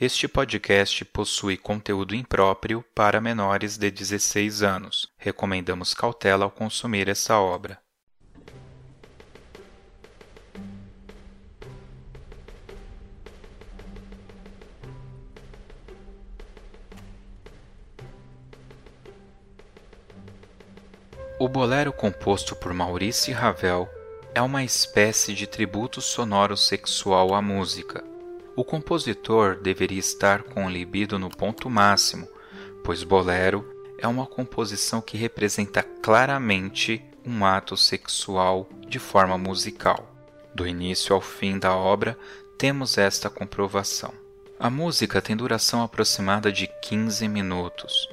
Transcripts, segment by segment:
Este podcast possui conteúdo impróprio para menores de 16 anos. Recomendamos cautela ao consumir essa obra. O bolero composto por Maurice Ravel é uma espécie de tributo sonoro sexual à música. O compositor deveria estar com o libido no ponto máximo, pois bolero é uma composição que representa claramente um ato sexual de forma musical. Do início ao fim da obra, temos esta comprovação. A música tem duração aproximada de 15 minutos.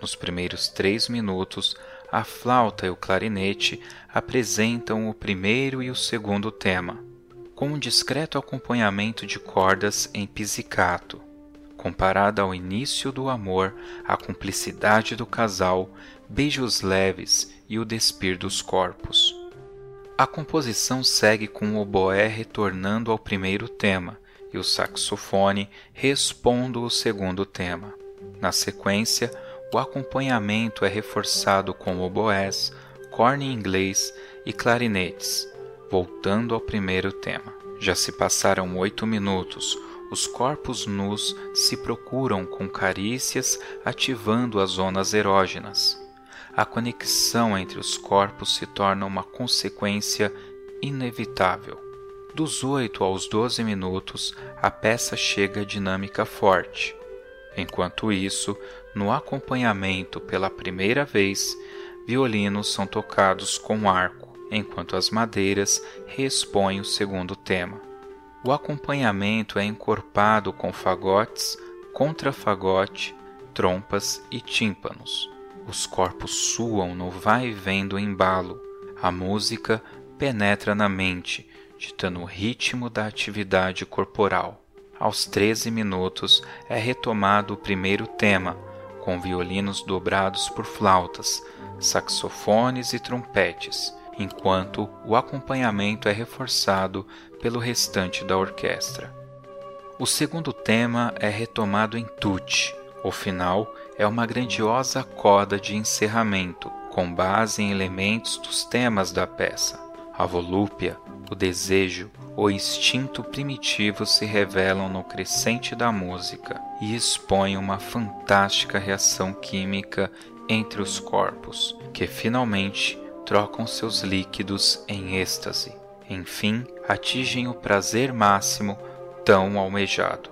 Nos primeiros três minutos, a flauta e o clarinete apresentam o primeiro e o segundo tema, com um discreto acompanhamento de cordas em pizzicato. Comparada ao início do amor, a cumplicidade do casal, beijos leves e o despir dos corpos. A composição segue com o oboé retornando ao primeiro tema e o saxofone respondo o segundo tema. Na sequência, o acompanhamento é reforçado com oboés, corne inglês e clarinetes, voltando ao primeiro tema. Já se passaram oito minutos. Os corpos nus se procuram com carícias, ativando as zonas erógenas. A conexão entre os corpos se torna uma consequência inevitável. Dos 8 aos 12 minutos, a peça chega a dinâmica forte. Enquanto isso, no acompanhamento pela primeira vez, violinos são tocados com arco, enquanto as madeiras respõem o segundo tema. O acompanhamento é encorpado com fagotes, contrafagote, trompas e tímpanos. Os corpos suam no vai e vem do embalo. A música penetra na mente, ditando o ritmo da atividade corporal. Aos 13 minutos é retomado o primeiro tema, com violinos dobrados por flautas, saxofones e trompetes, enquanto o acompanhamento é reforçado pelo restante da orquestra. O segundo tema é retomado em tutti. O final é uma grandiosa coda de encerramento, com base em elementos dos temas da peça. A volúpia, o desejo, o instinto primitivo se revelam no crescente da música e expõem uma fantástica reação química entre os corpos, que finalmente trocam seus líquidos em êxtase. Enfim, atingem o prazer máximo tão almejado.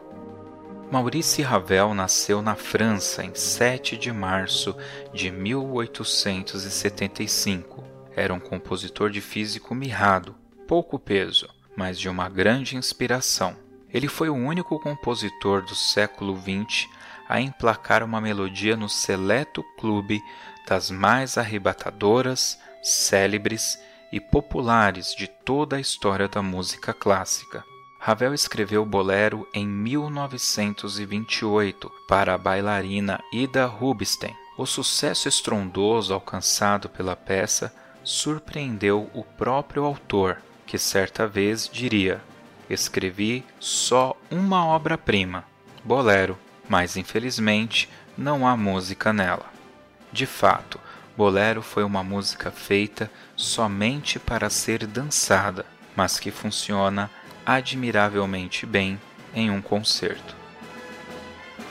Maurice Ravel nasceu na França em 7 de março de 1875. Era um compositor de físico mirrado, pouco peso, mas de uma grande inspiração. Ele foi o único compositor do século XX a emplacar uma melodia no seleto clube das mais arrebatadoras, célebres e populares de toda a história da música clássica. Ravel escreveu bolero em 1928 para a bailarina Ida Rubinstein. O sucesso estrondoso alcançado pela peça surpreendeu o próprio autor, que certa vez diria: Escrevi só uma obra-prima, Bolero, mas infelizmente não há música nela. De fato, Bolero foi uma música feita somente para ser dançada, mas que funciona admiravelmente bem em um concerto.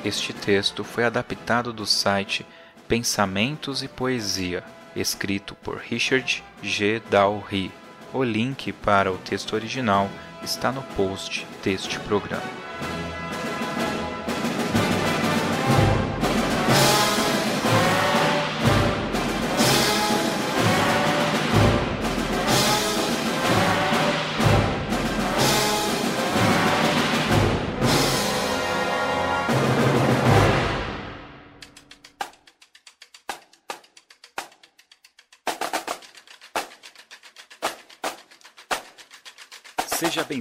Este texto foi adaptado do site Pensamentos e Poesia, escrito por Richard G. Dalry. O link para o texto original está no post deste programa.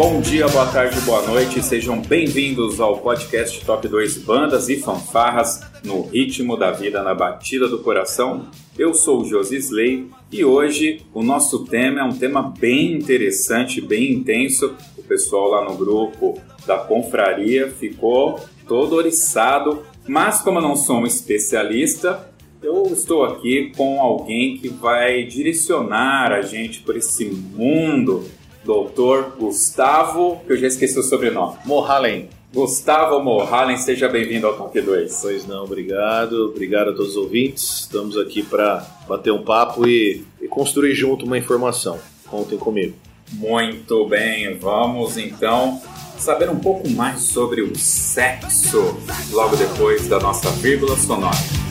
Bom dia, boa tarde, boa noite, sejam bem-vindos ao podcast Top 2 Bandas e Fanfarras no ritmo da vida, na batida do coração. Eu sou o Josi Slay e hoje o nosso tema é um tema bem interessante, bem intenso. O pessoal lá no grupo da confraria ficou todo oriçado, mas como eu não sou um especialista, eu estou aqui com alguém que vai direcionar a gente por esse mundo doutor Gustavo, que eu já esqueci o sobrenome. Mohalen. Gustavo Mohalen, seja bem-vindo ao Top 2. Pois não, obrigado. Obrigado a todos os ouvintes. Estamos aqui para bater um papo e, e construir junto uma informação. Contem comigo. Muito bem, vamos então saber um pouco mais sobre o sexo logo depois da nossa vírgula sonora.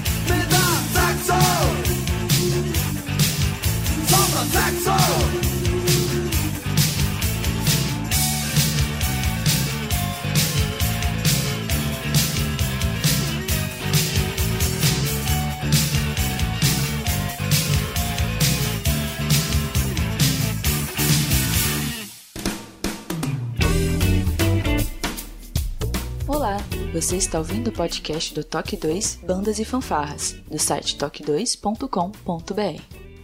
Você está ouvindo o podcast do Toque 2 Bandas e Fanfarras, do site toque2.com.br.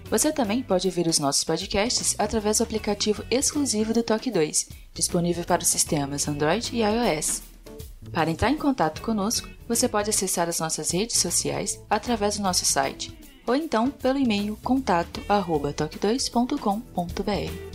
Você também pode ouvir os nossos podcasts através do aplicativo exclusivo do Toque 2, disponível para os sistemas Android e iOS. Para entrar em contato conosco, você pode acessar as nossas redes sociais através do nosso site, ou então pelo e-mail contato@toque2.com.br.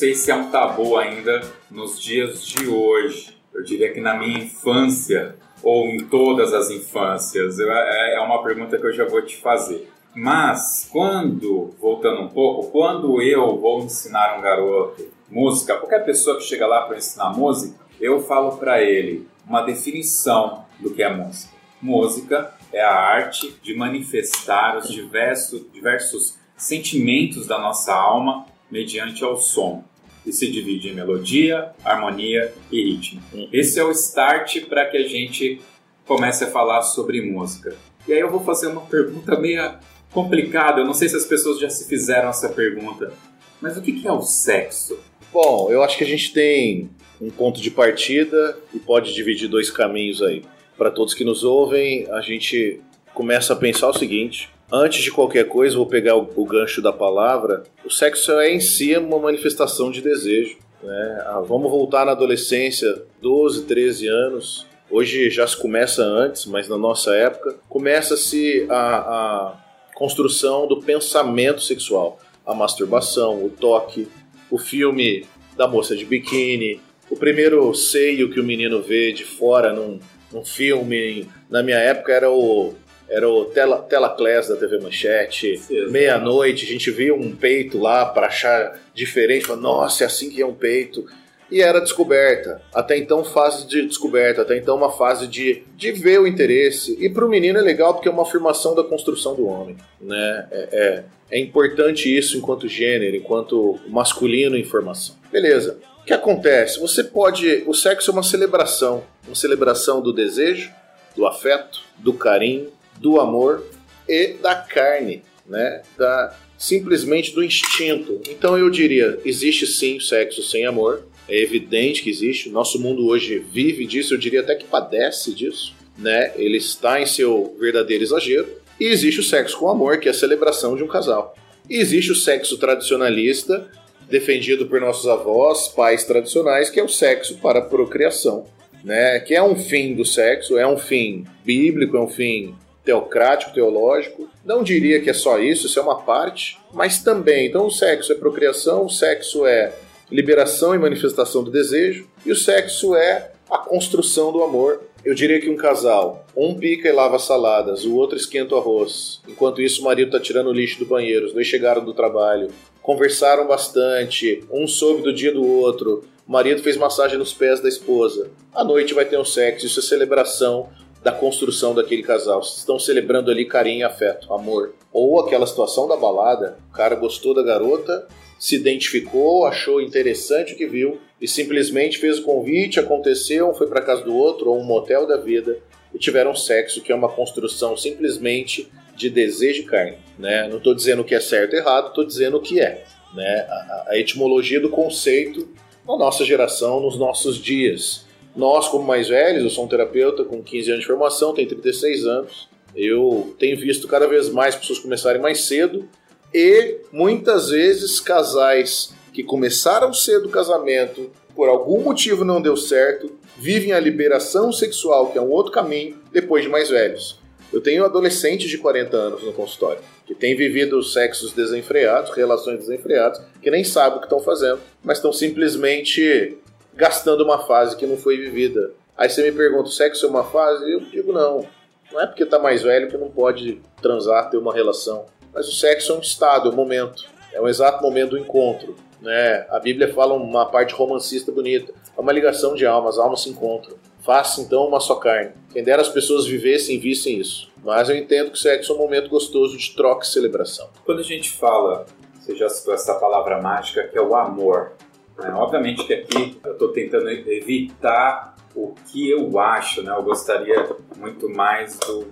sei se é um tabu ainda nos dias de hoje. Eu diria que na minha infância, ou em todas as infâncias, é, é uma pergunta que eu já vou te fazer. Mas quando, voltando um pouco, quando eu vou ensinar um garoto música, qualquer pessoa que chega lá para ensinar música, eu falo para ele uma definição do que é música. Música é a arte de manifestar os diversos, diversos sentimentos da nossa alma mediante ao som, e se divide em melodia, harmonia e ritmo. Esse é o start para que a gente comece a falar sobre música. E aí eu vou fazer uma pergunta meio complicada, eu não sei se as pessoas já se fizeram essa pergunta, mas o que é o sexo? Bom, eu acho que a gente tem um ponto de partida e pode dividir dois caminhos aí. Para todos que nos ouvem, a gente começa a pensar o seguinte: Antes de qualquer coisa, vou pegar o, o, gancho da palavra. O sexo é em si uma manifestação de desejo. Né? Ah, vamos voltar na adolescência, 12, 13 anos. Hoje já se começa antes, mas na nossa época começa-se a, a construção do pensamento sexual, a masturbação, o toque, o filme da moça de biquíni, o primeiro seio que o menino vê de fora num, num filme. Na minha época era o era o Tela, Telaclass da TV Manchete, meia-noite, a gente via um peito lá para achar diferente, falar, nossa, é assim que é um peito. E era descoberta. Até então, fase de descoberta, até então, uma fase de, de ver o interesse. E para o menino é legal porque é uma afirmação da construção do homem. Né? É, é, é importante isso enquanto gênero, enquanto masculino em formação. Beleza. O que acontece? Você pode. O sexo é uma celebração. Uma celebração do desejo, do afeto, do carinho, do amor e da carne, né? Da, simplesmente do instinto. Então eu diria: existe sim sexo sem amor. É evidente que existe. O nosso mundo hoje vive disso, eu diria até que padece disso. Né? Ele está em seu verdadeiro exagero. E existe o sexo com amor, que é a celebração de um casal. E existe o sexo tradicionalista, defendido por nossos avós, pais tradicionais, que é o sexo para procriação, né? Que é um fim do sexo, é um fim bíblico, é um fim teocrático, teológico. Não diria que é só isso, isso é uma parte, mas também. Então, o sexo é procriação, o sexo é liberação e manifestação do desejo, e o sexo é a construção do amor. Eu diria que um casal, um pica e lava saladas, o outro esquenta o arroz. Enquanto isso, o marido está tirando o lixo do banheiro, os dois chegaram do trabalho, conversaram bastante, um soube do dia do outro, o marido fez massagem nos pés da esposa. À noite vai ter um sexo, isso é celebração da construção daquele casal. Estão celebrando ali carinho, afeto, amor. Ou aquela situação da balada, o cara gostou da garota, se identificou, achou interessante o que viu e simplesmente fez o convite, aconteceu, foi para casa do outro ou um motel da vida e tiveram sexo, que é uma construção simplesmente de desejo de carne. Né? Não estou dizendo que é certo ou errado, estou dizendo o que é. Né? A, a etimologia do conceito na nossa geração, nos nossos dias. Nós, como mais velhos, eu sou um terapeuta com 15 anos de formação, tenho 36 anos, eu tenho visto cada vez mais pessoas começarem mais cedo e muitas vezes casais que começaram cedo o casamento, por algum motivo não deu certo, vivem a liberação sexual, que é um outro caminho, depois de mais velhos. Eu tenho adolescentes de 40 anos no consultório, que têm vivido sexos desenfreados, relações desenfreadas, que nem sabem o que estão fazendo, mas estão simplesmente gastando uma fase que não foi vivida. Aí você me pergunta, sexo é uma fase? Eu digo não. Não é porque está mais velho que não pode transar, ter uma relação. Mas o sexo é um estado, é um momento. É um exato momento do encontro. Né? A Bíblia fala uma parte romancista bonita. É uma ligação de almas, as almas se encontram. Faça então uma só carne. Quem dera as pessoas vivessem e vissem isso. Mas eu entendo que o sexo é um momento gostoso de troca e celebração. Quando a gente fala, você já citou essa palavra mágica que é o amor. Né? Obviamente que aqui eu estou tentando evitar o que eu acho, né? Eu gostaria muito mais do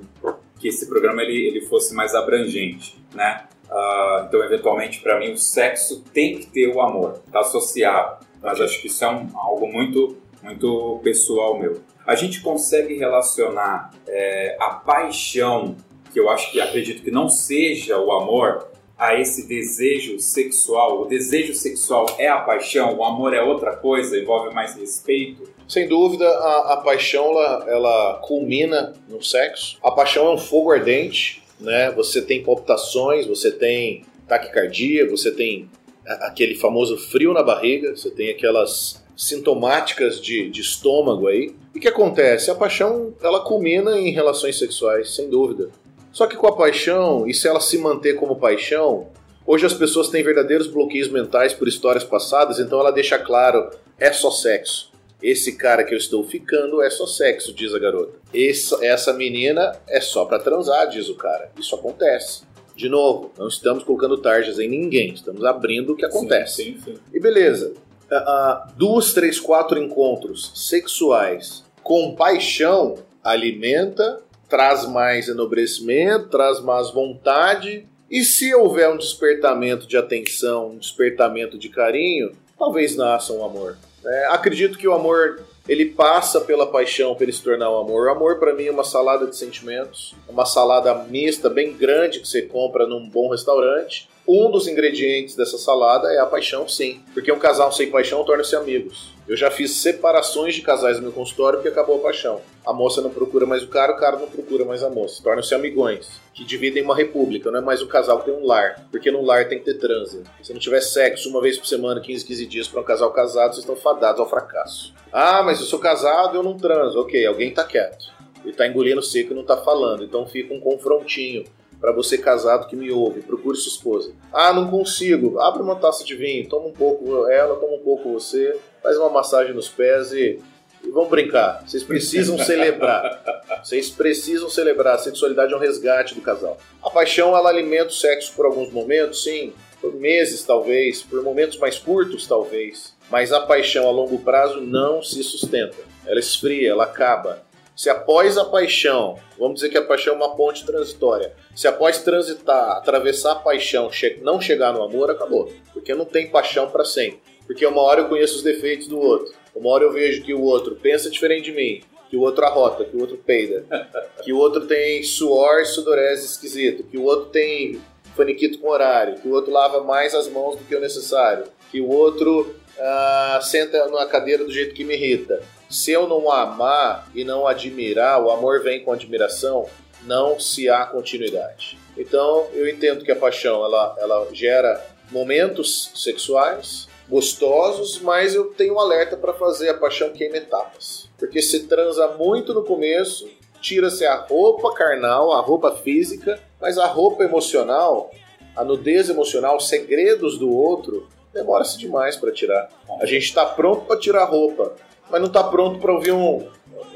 que esse programa ele, ele fosse mais abrangente, né? Uh, então, eventualmente, para mim, o sexo tem que ter o amor, está associado. Mas acho que isso é um, algo muito, muito pessoal meu. A gente consegue relacionar é, a paixão, que eu acho que acredito que não seja o amor, a esse desejo sexual. O desejo sexual é a paixão, o amor é outra coisa, envolve mais respeito. Sem dúvida, a, a paixão ela, ela culmina no sexo. A paixão é um fogo ardente, né? Você tem palpitações, você tem taquicardia, você tem aquele famoso frio na barriga, você tem aquelas sintomáticas de, de estômago aí. E o que acontece? A paixão ela culmina em relações sexuais, sem dúvida. Só que com a paixão, e se ela se manter como paixão, hoje as pessoas têm verdadeiros bloqueios mentais por histórias passadas, então ela deixa claro: é só sexo. Esse cara que eu estou ficando é só sexo, diz a garota. Essa, essa menina é só para transar, diz o cara. Isso acontece. De novo, não estamos colocando tarjas em ninguém, estamos abrindo o que acontece. Sim, sim, sim. E beleza, uh, uh, duas, três, quatro encontros sexuais com paixão alimenta, traz mais enobrecimento, traz mais vontade. E se houver um despertamento de atenção, um despertamento de carinho, talvez nasça um amor. É, acredito que o amor ele passa pela paixão para ele se tornar um amor. O amor para mim é uma salada de sentimentos, uma salada mista bem grande que você compra num bom restaurante. Um dos ingredientes dessa salada é a paixão, sim, porque um casal sem paixão torna-se amigos. Eu já fiz separações de casais no meu consultório porque acabou a paixão. A moça não procura mais o cara, o cara não procura mais a moça. Tornam-se amigões, que dividem uma república, não é mais um casal que tem um lar. Porque no lar tem que ter transe. Se não tiver sexo uma vez por semana, 15, 15 dias para um casal casado, vocês estão fadados ao fracasso. Ah, mas eu sou casado eu não transo. Ok, alguém tá quieto. Ele tá engolindo seco e não tá falando. Então fica um confrontinho para você casado que me ouve, procure sua esposa. Ah, não consigo. Abre uma taça de vinho, toma um pouco ela, toma um pouco você faz uma massagem nos pés e, e vamos brincar. Vocês precisam celebrar. Vocês precisam celebrar. A sexualidade é um resgate do casal. A paixão, ela alimenta o sexo por alguns momentos, sim. por meses talvez, por momentos mais curtos talvez, mas a paixão a longo prazo não se sustenta. Ela esfria, ela acaba. Se após a paixão, vamos dizer que a paixão é uma ponte transitória, se após transitar, atravessar a paixão, não chegar no amor, acabou. Porque não tem paixão para sempre. Porque uma hora eu conheço os defeitos do outro, uma hora eu vejo que o outro pensa diferente de mim, que o outro arrota, que o outro peida, que o outro tem suor, sudorese esquisito, que o outro tem faniquito com horário, que o outro lava mais as mãos do que o necessário, que o outro uh, senta na cadeira do jeito que me irrita. Se eu não amar e não admirar, o amor vem com admiração, não se há continuidade. Então eu entendo que a paixão ela, ela gera momentos sexuais gostosos, mas eu tenho um alerta para fazer a paixão queima etapas. Porque se transa muito no começo, tira-se a roupa carnal, a roupa física, mas a roupa emocional, a nudez emocional, os segredos do outro, demora-se demais para tirar. A gente está pronto para tirar a roupa, mas não está pronto para ouvir um,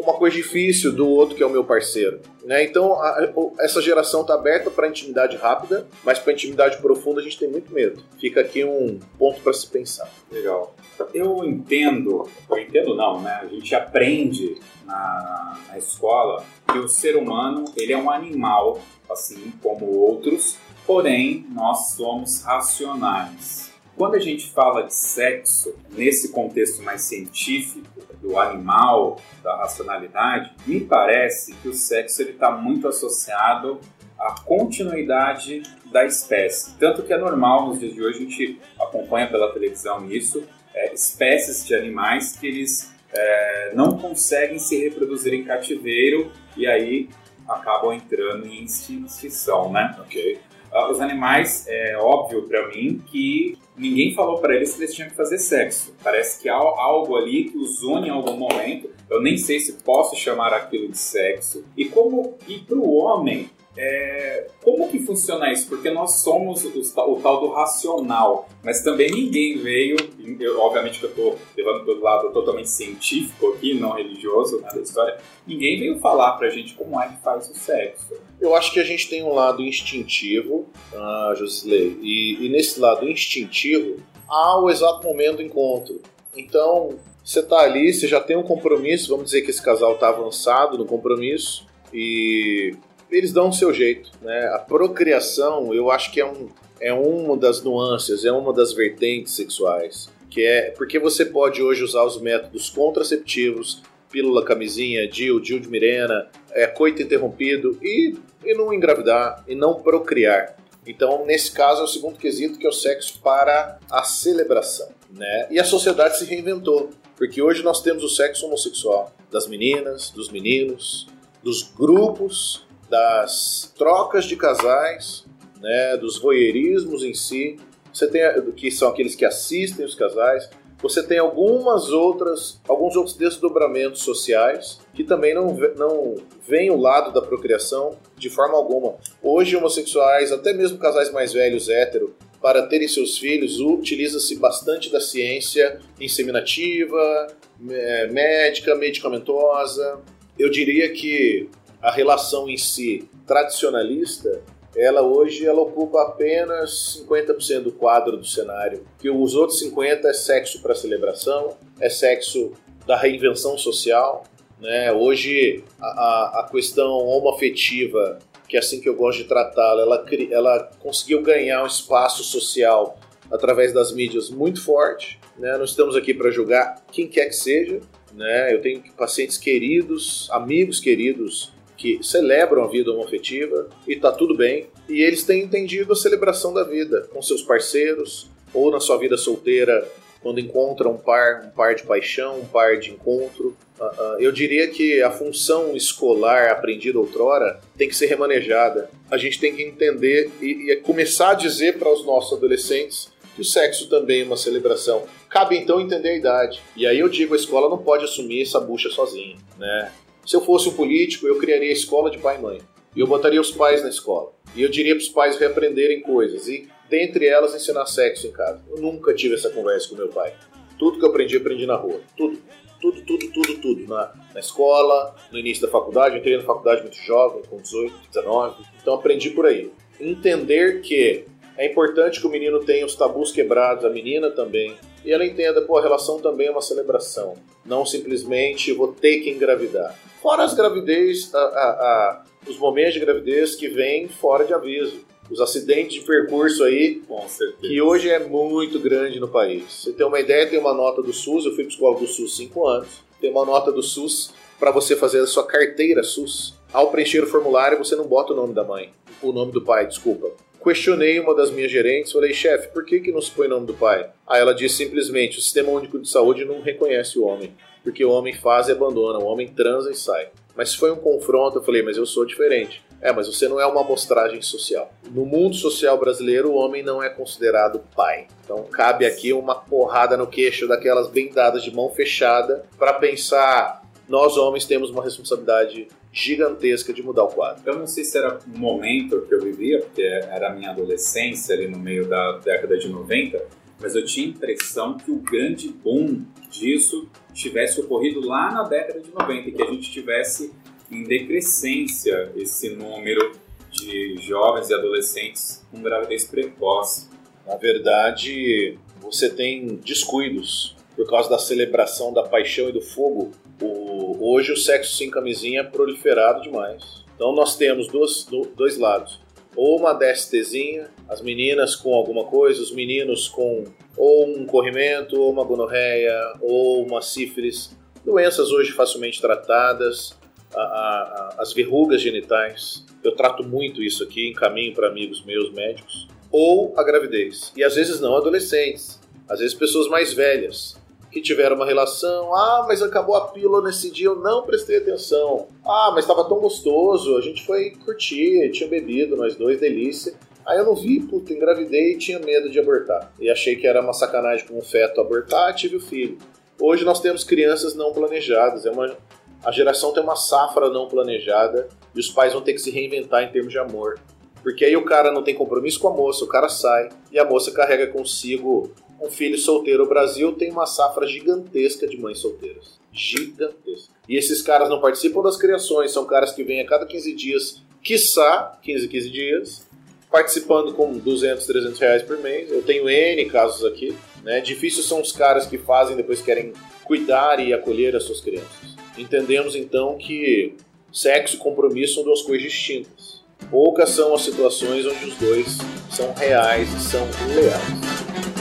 uma coisa difícil do outro que é o meu parceiro. Né? Então, a, essa geração está aberta para intimidade rápida, mas para intimidade profunda a gente tem muito medo. Fica aqui um ponto para se pensar. Legal. Eu entendo, eu entendo não, né? A gente aprende na, na escola que o ser humano ele é um animal, assim como outros, porém nós somos racionais. Quando a gente fala de sexo, nesse contexto mais científico, do animal, da racionalidade, me parece que o sexo está muito associado à continuidade da espécie. Tanto que é normal nos dias de hoje, a gente acompanha pela televisão isso, é, espécies de animais que eles é, não conseguem se reproduzir em cativeiro e aí acabam entrando em extinção, né? Ok. Uh, os animais, é óbvio para mim que ninguém falou para eles que eles tinham que fazer sexo. Parece que há algo ali que os une em algum momento. Eu nem sei se posso chamar aquilo de sexo. E como e para o homem é, como que funciona isso? Porque nós somos o, o, tal do racional, mas também ninguém veio, eu, obviamente que eu estou levando pelo lado totalmente científico aqui, não religioso né, da história, ninguém veio falar pra gente como é que faz o sexo. Eu acho que a gente tem um lado instintivo, ah, Josilei, e, e nesse lado instintivo há o exato momento do encontro. Então, você está ali, você já tem um compromisso, vamos dizer que esse casal está avançado no compromisso, e eles dão o seu jeito. Né? A procriação, eu acho que é, um, é uma das nuances, é uma das vertentes sexuais. Que é porque você pode hoje usar os métodos contraceptivos, pílula, camisinha, DIL, DIL de Mirena, é, coito interrompido e, e não engravidar e não procriar. Então, nesse caso, é o segundo quesito, que é o sexo para a celebração. Né? E a sociedade se reinventou, porque hoje nós temos o sexo homossexual das meninas, dos meninos, dos grupos das trocas de casais, né, dos voyeurismos em si. Você tem que são aqueles que assistem os casais. Você tem algumas outras, alguns outros desdobramentos sociais que também não não vêm o lado da procriação de forma alguma. Hoje homossexuais, até mesmo casais mais velhos hétero, para terem seus filhos, utiliza-se bastante da ciência inseminativa, médica, medicamentosa. Eu diria que a relação em si tradicionalista, ela hoje ela ocupa apenas 50% do quadro do cenário, que os outros 50 é sexo para celebração, é sexo da reinvenção social, né? Hoje a, a questão homoafetiva, que é assim que eu gosto de tratá-la, ela, ela conseguiu ganhar um espaço social através das mídias muito forte. Né? Não estamos aqui para julgar quem quer que seja. Né? Eu tenho pacientes queridos, amigos queridos que celebram a vida homoafetiva e tá tudo bem. E eles têm entendido a celebração da vida com seus parceiros ou na sua vida solteira quando encontram um par, um par de paixão, um par de encontro. Uh, uh, eu diria que a função escolar aprendida outrora tem que ser remanejada. A gente tem que entender e, e começar a dizer para os nossos adolescentes que o sexo também é uma celebração. Cabe então entender a idade. E aí eu digo, a escola não pode assumir essa bucha sozinha, né? Se eu fosse um político, eu criaria a escola de pai e mãe. E eu botaria os pais na escola. E eu diria para os pais reaprenderem coisas. E, dentre elas, ensinar sexo em casa. Eu nunca tive essa conversa com meu pai. Tudo que eu aprendi, aprendi na rua. Tudo. Tudo, tudo, tudo, tudo. Na, na escola, no início da faculdade. Eu entrei na faculdade muito jovem, com 18, 19. Então aprendi por aí. Entender que É importante que o menino tenha os tabus quebrados, a menina também. E ela entenda, pô, a relação também é uma celebração. Não simplesmente vou ter que engravidar. Fora as gravidez, a, a, a, os momentos de gravidez que vêm fora de aviso. Os acidentes de percurso aí, que hoje é muito grande no país. Você tem uma ideia, tem uma nota do SUS, eu fui psicólogo do SUS 5 anos, tem uma nota do SUS para você fazer a sua carteira SUS. Ao preencher o formulário, você não bota o nome da mãe, o nome do pai, desculpa questionei uma das minhas gerentes, falei, chefe, por que, que não se põe o nome do pai? Aí ela disse simplesmente, o Sistema Único de Saúde não reconhece o homem, porque o homem faz e abandona, o homem transa e sai. Mas foi um confronto, eu falei, mas eu sou diferente. É, mas você não é uma amostragem social. No mundo social brasileiro, o homem não é considerado pai. Então cabe aqui uma porrada no queixo daquelas bem dadas de mão fechada para pensar, nós homens temos uma responsabilidade gigantesca de mudar o quadro. Eu não sei se era o momento que eu vivia, porque era a minha adolescência ali no meio da década de 90, mas eu tinha a impressão que o grande boom disso tivesse ocorrido lá na década de 90, que a gente tivesse em decrescência esse número de jovens e adolescentes com gravidez precoce. Na verdade, você tem descuidos por causa da celebração da paixão e do fogo o, hoje o sexo sem camisinha é proliferado demais. Então nós temos dois, dois lados. Ou uma DSTzinha, as meninas com alguma coisa, os meninos com ou um corrimento, ou uma gonorreia, ou uma sífilis. Doenças hoje facilmente tratadas, a, a, a, as verrugas genitais. Eu trato muito isso aqui, encaminho para amigos meus médicos. Ou a gravidez. E às vezes não adolescentes, às vezes pessoas mais velhas que tiveram uma relação. Ah, mas acabou a pílula nesse dia, eu não prestei atenção. Ah, mas estava tão gostoso, a gente foi curtir, tinha bebido, nós dois, delícia. Aí eu não vi, puta, engravidei e tinha medo de abortar. E achei que era uma sacanagem com um feto abortar, tive o filho. Hoje nós temos crianças não planejadas, é uma, a geração tem uma safra não planejada e os pais vão ter que se reinventar em termos de amor. Porque aí o cara não tem compromisso com a moça, o cara sai e a moça carrega consigo um filho solteiro. O Brasil tem uma safra gigantesca de mães solteiras. Gigantesca. E esses caras não participam das criações, são caras que vêm a cada 15 dias, quiçá 15, 15 dias, participando com 200, 300 reais por mês. Eu tenho N casos aqui. Né? Difícil são os caras que fazem depois querem cuidar e acolher as suas crianças. Entendemos então que sexo e compromisso são duas coisas distintas. Poucas são as situações onde os dois são reais e são leais.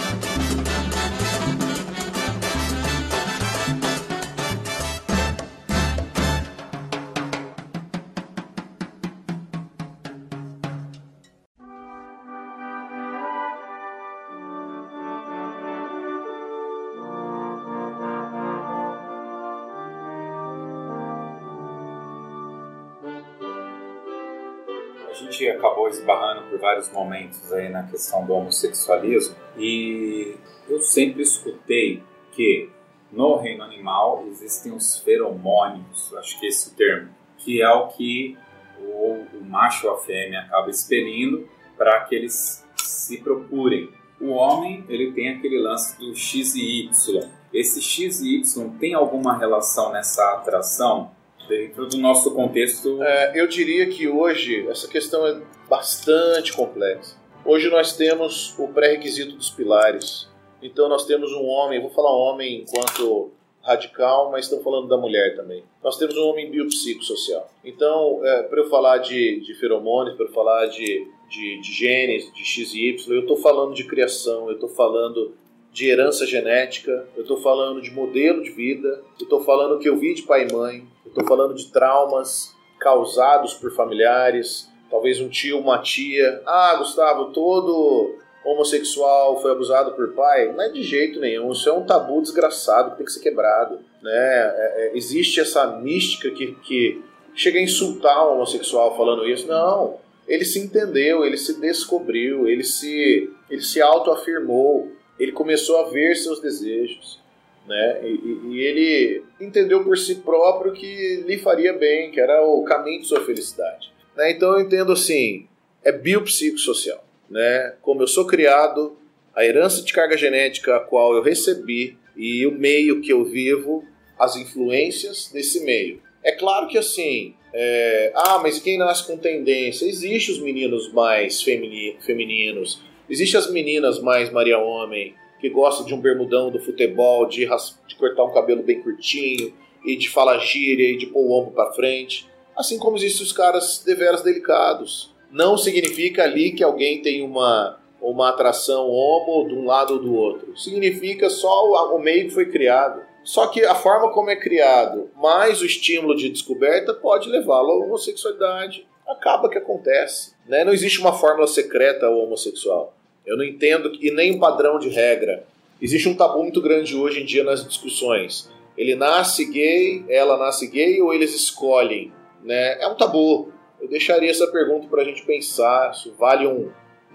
Acabou esbarrando por vários momentos aí na questão do homossexualismo e eu sempre escutei que no reino animal existem os feromônios, acho que é esse termo, que é o que o, o macho ou a fêmea acaba expelindo para que eles se procurem. O homem ele tem aquele lance do X e Y. Esse X e Y tem alguma relação nessa atração? Dentro do nosso contexto. É, eu diria que hoje essa questão é bastante complexa. Hoje nós temos o pré-requisito dos pilares. Então nós temos um homem, vou falar homem enquanto radical, mas estamos falando da mulher também. Nós temos um homem biopsicossocial. Então, é, para eu falar de, de feromônios, para eu falar de, de, de genes, de X e Y, eu estou falando de criação, eu estou falando de herança genética, eu estou falando de modelo de vida, eu estou falando que eu vi de pai e mãe, eu estou falando de traumas causados por familiares, talvez um tio, uma tia. Ah, Gustavo, todo homossexual foi abusado por pai? Não é de jeito nenhum, isso é um tabu desgraçado que tem que ser quebrado. Né? É, é, existe essa mística que, que chega a insultar o homossexual falando isso. Não, ele se entendeu, ele se descobriu, ele se, ele se autoafirmou ele começou a ver seus desejos, né? E, e, ele entendeu por si próprio que lhe faria bem, que era o caminho de sua felicidade. Né? Então eu entendo assim, é biopsicossocial, né? Como eu sou criado, a herança de carga genética a qual eu recebi e o meio que eu vivo, as influências desse meio. É claro que assim, é... ah, mas quem nasce com tendência? Existem os meninos mais femini... femininos, Existem as meninas mais Maria Homem, que gostam de um bermudão do futebol, de, de cortar um cabelo bem curtinho, e de falar gíria, e de pôr o ombro para frente. Assim como existem os caras deveras delicados. Não significa ali que alguém tem uma, uma atração homo de um lado ou do outro. Significa só o, o meio que foi criado. Só que a forma como é criado, mais o estímulo de descoberta, pode levá-lo à homossexualidade. Acaba que acontece. Né? Não existe uma fórmula secreta ao homossexual. Eu não entendo, e nem um padrão de regra. Existe um tabu muito grande hoje em dia nas discussões. Ele nasce gay, ela nasce gay ou eles escolhem? Né? É um tabu. Eu deixaria essa pergunta para a gente pensar. Isso vale um,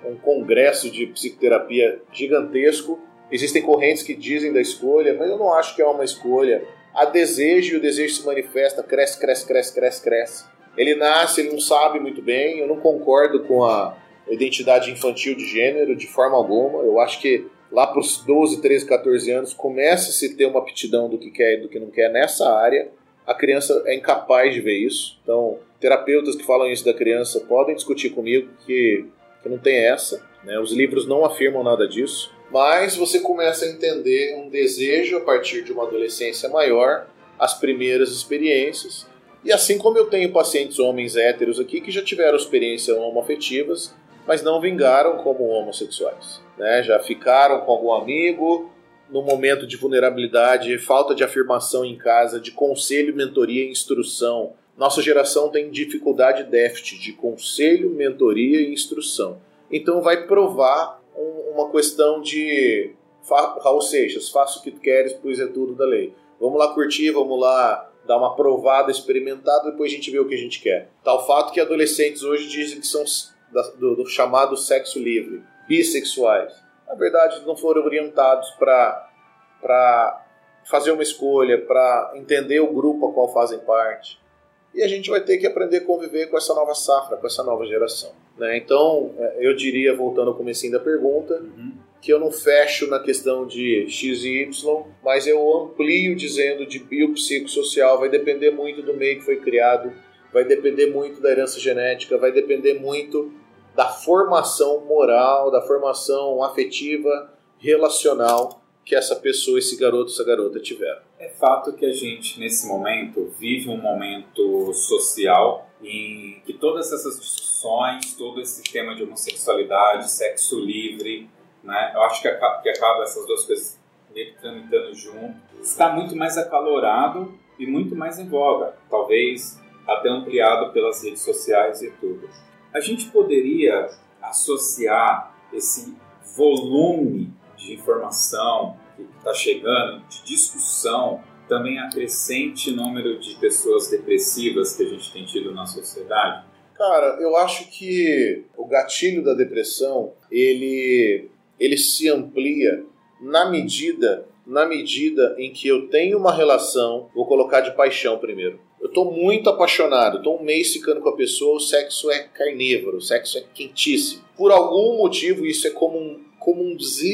um congresso de psicoterapia gigantesco Existem correntes que dizem da escolha, mas eu não acho que é uma escolha. Há desejo e o desejo se manifesta, cresce, cresce, cresce, cresce, cresce. Ele nasce, ele não sabe muito bem. Eu não concordo com a identidade infantil de gênero de forma alguma. Eu acho que lá para os 12, 13, 14 anos começa a se ter uma aptidão do que quer e do que não quer nessa área. A criança é incapaz de ver isso. Então, terapeutas que falam isso da criança podem discutir comigo que, que não tem essa. Né? Os livros não afirmam nada disso mas você começa a entender um desejo a partir de uma adolescência maior, as primeiras experiências. E assim como eu tenho pacientes homens héteros aqui que já tiveram experiências homoafetivas, mas não vingaram como homossexuais. Né? Já ficaram com algum amigo, no momento de vulnerabilidade, falta de afirmação em casa, de conselho, mentoria e instrução. Nossa geração tem dificuldade déficit de conselho, mentoria e instrução. Então vai provar uma questão de Raul Seixas, faça o que queres, pois é tudo da lei. Vamos lá curtir, vamos lá dar uma provada, experimentada, depois a gente vê o que a gente quer. Tal fato que adolescentes hoje dizem que são do, do chamado sexo livre, bissexuais. Na verdade, não foram orientados para fazer uma escolha, para entender o grupo a qual fazem parte. E a gente vai ter que aprender a conviver com essa nova safra, com essa nova geração. Né? Então, é, eu diria, voltando ao começo da pergunta, uhum. que eu não fecho na questão de X e Y, mas eu amplio dizendo de biopsicossocial, vai depender muito do meio que foi criado, vai depender muito da herança genética, vai depender muito da formação moral, da formação afetiva, relacional que essa pessoa, esse garoto, essa garota tiveram. É fato que a gente, nesse momento, vive um momento social em que todas essas discussões, todo esse tema de homossexualidade, sexo livre, né, eu acho que acaba, que acaba essas duas coisas meio que tramitando junto, está muito mais acalorado e muito mais em voga, talvez até ampliado pelas redes sociais e tudo. A gente poderia associar esse volume de informação que está chegando, de discussão, também a crescente número de pessoas depressivas que a gente tem tido na sociedade? Cara, eu acho que o gatilho da depressão ele, ele se amplia na medida na medida em que eu tenho uma relação, vou colocar de paixão primeiro. Eu estou muito apaixonado, estou um mês ficando com a pessoa, o sexo é carnívoro, o sexo é quentíssimo. Por algum motivo, isso é comum, comumzíssimo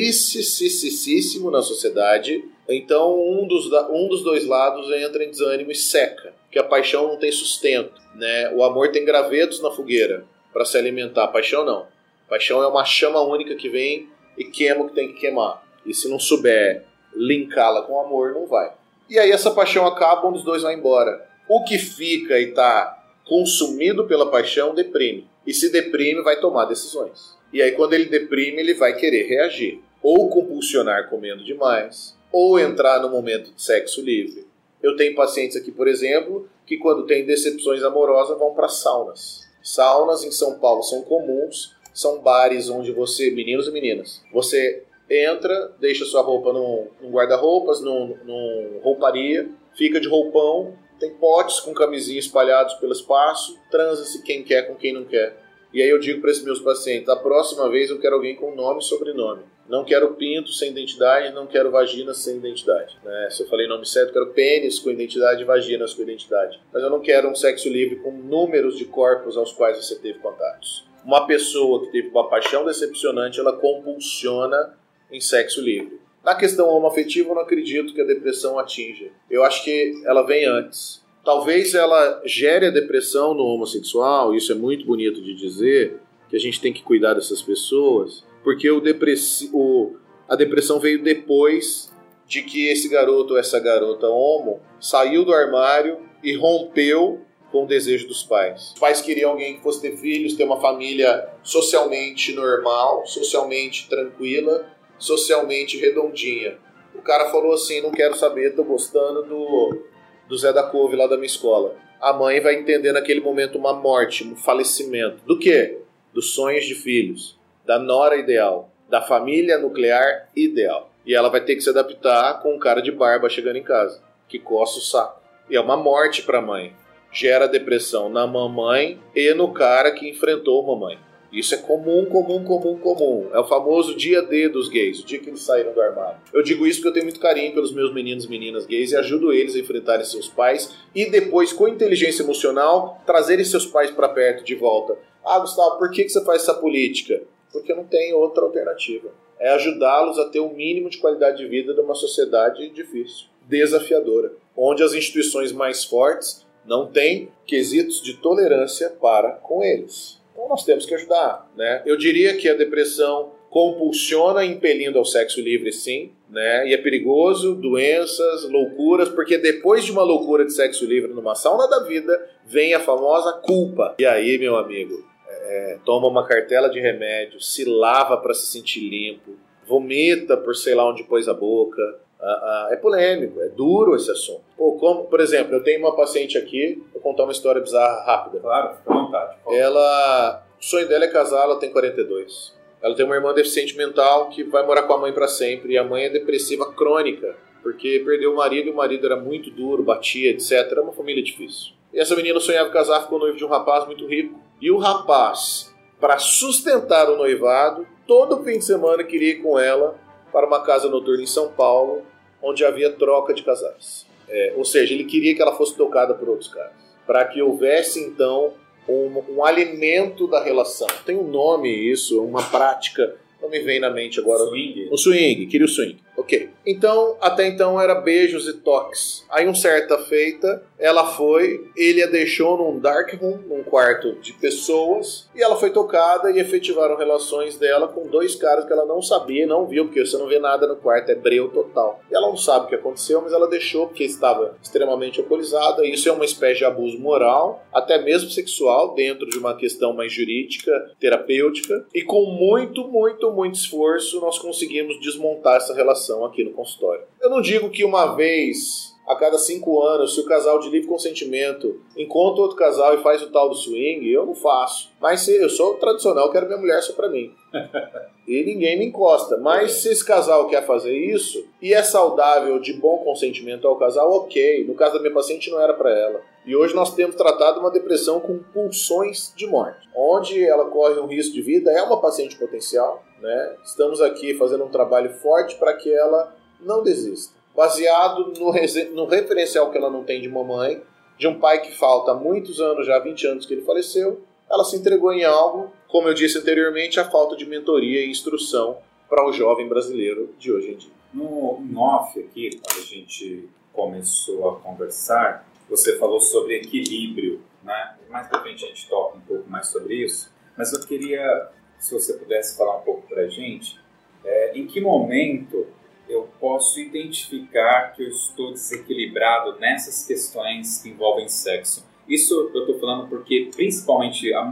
na sociedade. Então, um dos, um dos dois lados entra em desânimo e seca, que a paixão não tem sustento. Né? O amor tem gravetos na fogueira para se alimentar, a paixão não. A paixão é uma chama única que vem e queima o que tem que queimar. E se não souber linká-la com amor, não vai. E aí essa paixão acaba, um dos dois vai embora. O que fica e está consumido pela paixão deprime. E se deprime, vai tomar decisões. E aí, quando ele deprime, ele vai querer reagir. Ou compulsionar comendo demais, ou entrar no momento de sexo livre. Eu tenho pacientes aqui, por exemplo, que quando tem decepções amorosas vão para saunas. Saunas em São Paulo são comuns, são bares onde você, meninos e meninas, você entra, deixa sua roupa num, num guarda-roupas, num, num rouparia, fica de roupão, tem potes com camisinha espalhados pelo espaço, transa-se quem quer com quem não quer. E aí eu digo para esses meus pacientes: a próxima vez eu quero alguém com nome e sobrenome. Não quero pinto sem identidade, não quero vagina sem identidade. Né? Se eu falei nome certo, quero pênis com identidade e vaginas com identidade. Mas eu não quero um sexo livre com números de corpos aos quais você teve contatos. Uma pessoa que teve uma paixão decepcionante, ela compulsiona em sexo livre. Na questão homoafetiva, eu não acredito que a depressão atinja. Eu acho que ela vem antes. Talvez ela gere a depressão no homossexual, isso é muito bonito de dizer, que a gente tem que cuidar dessas pessoas, porque o depressi o, a depressão veio depois de que esse garoto ou essa garota homo saiu do armário e rompeu com o desejo dos pais. Os pais queriam alguém que fosse ter filhos, ter uma família socialmente normal, socialmente tranquila, socialmente redondinha. O cara falou assim: não quero saber, tô gostando do, do Zé da Couve lá da minha escola. A mãe vai entender naquele momento uma morte, um falecimento. Do quê? Dos sonhos de filhos, da nora ideal, da família nuclear ideal. E ela vai ter que se adaptar com um cara de barba chegando em casa, que coça o saco. E é uma morte para a mãe gera depressão na mamãe e no cara que enfrentou a mamãe. Isso é comum, comum, comum, comum. É o famoso dia D dos gays, o dia que eles saíram do armário. Eu digo isso porque eu tenho muito carinho pelos meus meninos e meninas gays e ajudo eles a enfrentarem seus pais e depois, com inteligência emocional, trazerem seus pais para perto de volta. Ah, Gustavo, por que, que você faz essa política? Porque não tem outra alternativa. É ajudá-los a ter o um mínimo de qualidade de vida numa sociedade difícil, desafiadora, onde as instituições mais fortes não tem quesitos de tolerância para com eles. Então nós temos que ajudar. Né? Eu diria que a depressão compulsiona impelindo ao sexo livre, sim, né? E é perigoso, doenças, loucuras, porque depois de uma loucura de sexo livre numa sauna da vida, vem a famosa culpa. E aí, meu amigo, é, toma uma cartela de remédio, se lava para se sentir limpo, vomita por sei lá onde pôs a boca, ah, ah, é polêmico, é duro esse assunto. Pô, como, por exemplo, eu tenho uma paciente aqui, vou contar uma história bizarra rápida. Claro, fica à vontade. Ela, o sonho dela é casar, ela tem 42. Ela tem uma irmã deficiente mental que vai morar com a mãe para sempre e a mãe é depressiva crônica, porque perdeu o marido e o marido era muito duro, batia, etc. Era uma família difícil. E essa menina sonhava casar, ficou noivo de um rapaz muito rico. E o rapaz, para sustentar o noivado, todo fim de semana queria ir com ela para uma casa noturna em São Paulo onde havia troca de casais. É, ou seja, ele queria que ela fosse tocada por outros caras, para que houvesse então um, um, alimento da relação. Tem um nome isso, uma prática, não me vem na mente agora. Swing. O swing, queria o swing. Ok. Então, até então era beijos e toques. Aí, um certa feita, ela foi, ele a deixou num dark room, num quarto de pessoas, e ela foi tocada e efetivaram relações dela com dois caras que ela não sabia, não viu, porque você não vê nada no quarto, é breu total. E ela não sabe o que aconteceu, mas ela deixou porque estava extremamente alcoolizada. Isso é uma espécie de abuso moral, até mesmo sexual, dentro de uma questão mais jurídica, terapêutica. E com muito, muito, muito esforço, nós conseguimos desmontar essa relação aqui no consultório. Eu não digo que uma vez a cada cinco anos, se o casal de livre consentimento encontra outro casal e faz o tal do swing, eu não faço. Mas se eu sou tradicional, quero minha mulher só pra mim. e ninguém me encosta. Mas se esse casal quer fazer isso e é saudável, de bom consentimento ao casal, ok. No caso da minha paciente, não era para ela. E hoje nós temos tratado uma depressão com pulsões de morte, onde ela corre um risco de vida, é uma paciente potencial. Né? Estamos aqui fazendo um trabalho forte para que ela não desista baseado no, no referencial que ela não tem de mamãe, de um pai que falta há muitos anos, já há 20 anos que ele faleceu, ela se entregou em algo, como eu disse anteriormente, a falta de mentoria e instrução para o jovem brasileiro de hoje em dia. No off aqui, quando a gente começou a conversar, você falou sobre equilíbrio, né? Mais pra frente a gente toca um pouco mais sobre isso, mas eu queria, se você pudesse falar um pouco para a gente, é, em que momento eu posso identificar que eu estou desequilibrado nessas questões que envolvem sexo. Isso eu estou falando porque, principalmente, a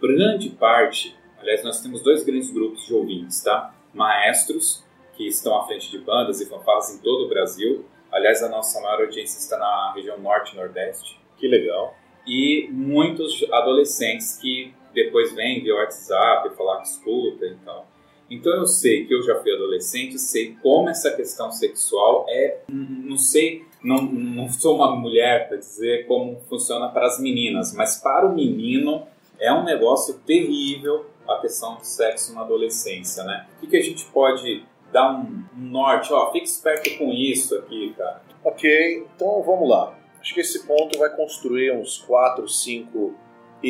grande parte, aliás, nós temos dois grandes grupos de ouvintes, tá? Maestros, que estão à frente de bandas e fanfarras em todo o Brasil. Aliás, a nossa maior audiência está na região norte e nordeste. Que legal. E muitos adolescentes que depois vêm via WhatsApp falar que escuta e tal. Então eu sei que eu já fui adolescente, sei como essa questão sexual é, não sei, não, não sou uma mulher para dizer como funciona para as meninas, mas para o menino é um negócio terrível a questão do sexo na adolescência, né? O que, que a gente pode dar um, norte? Ó, fique esperto com isso aqui, cara. Ok, então vamos lá. Acho que esse ponto vai construir uns 4, 5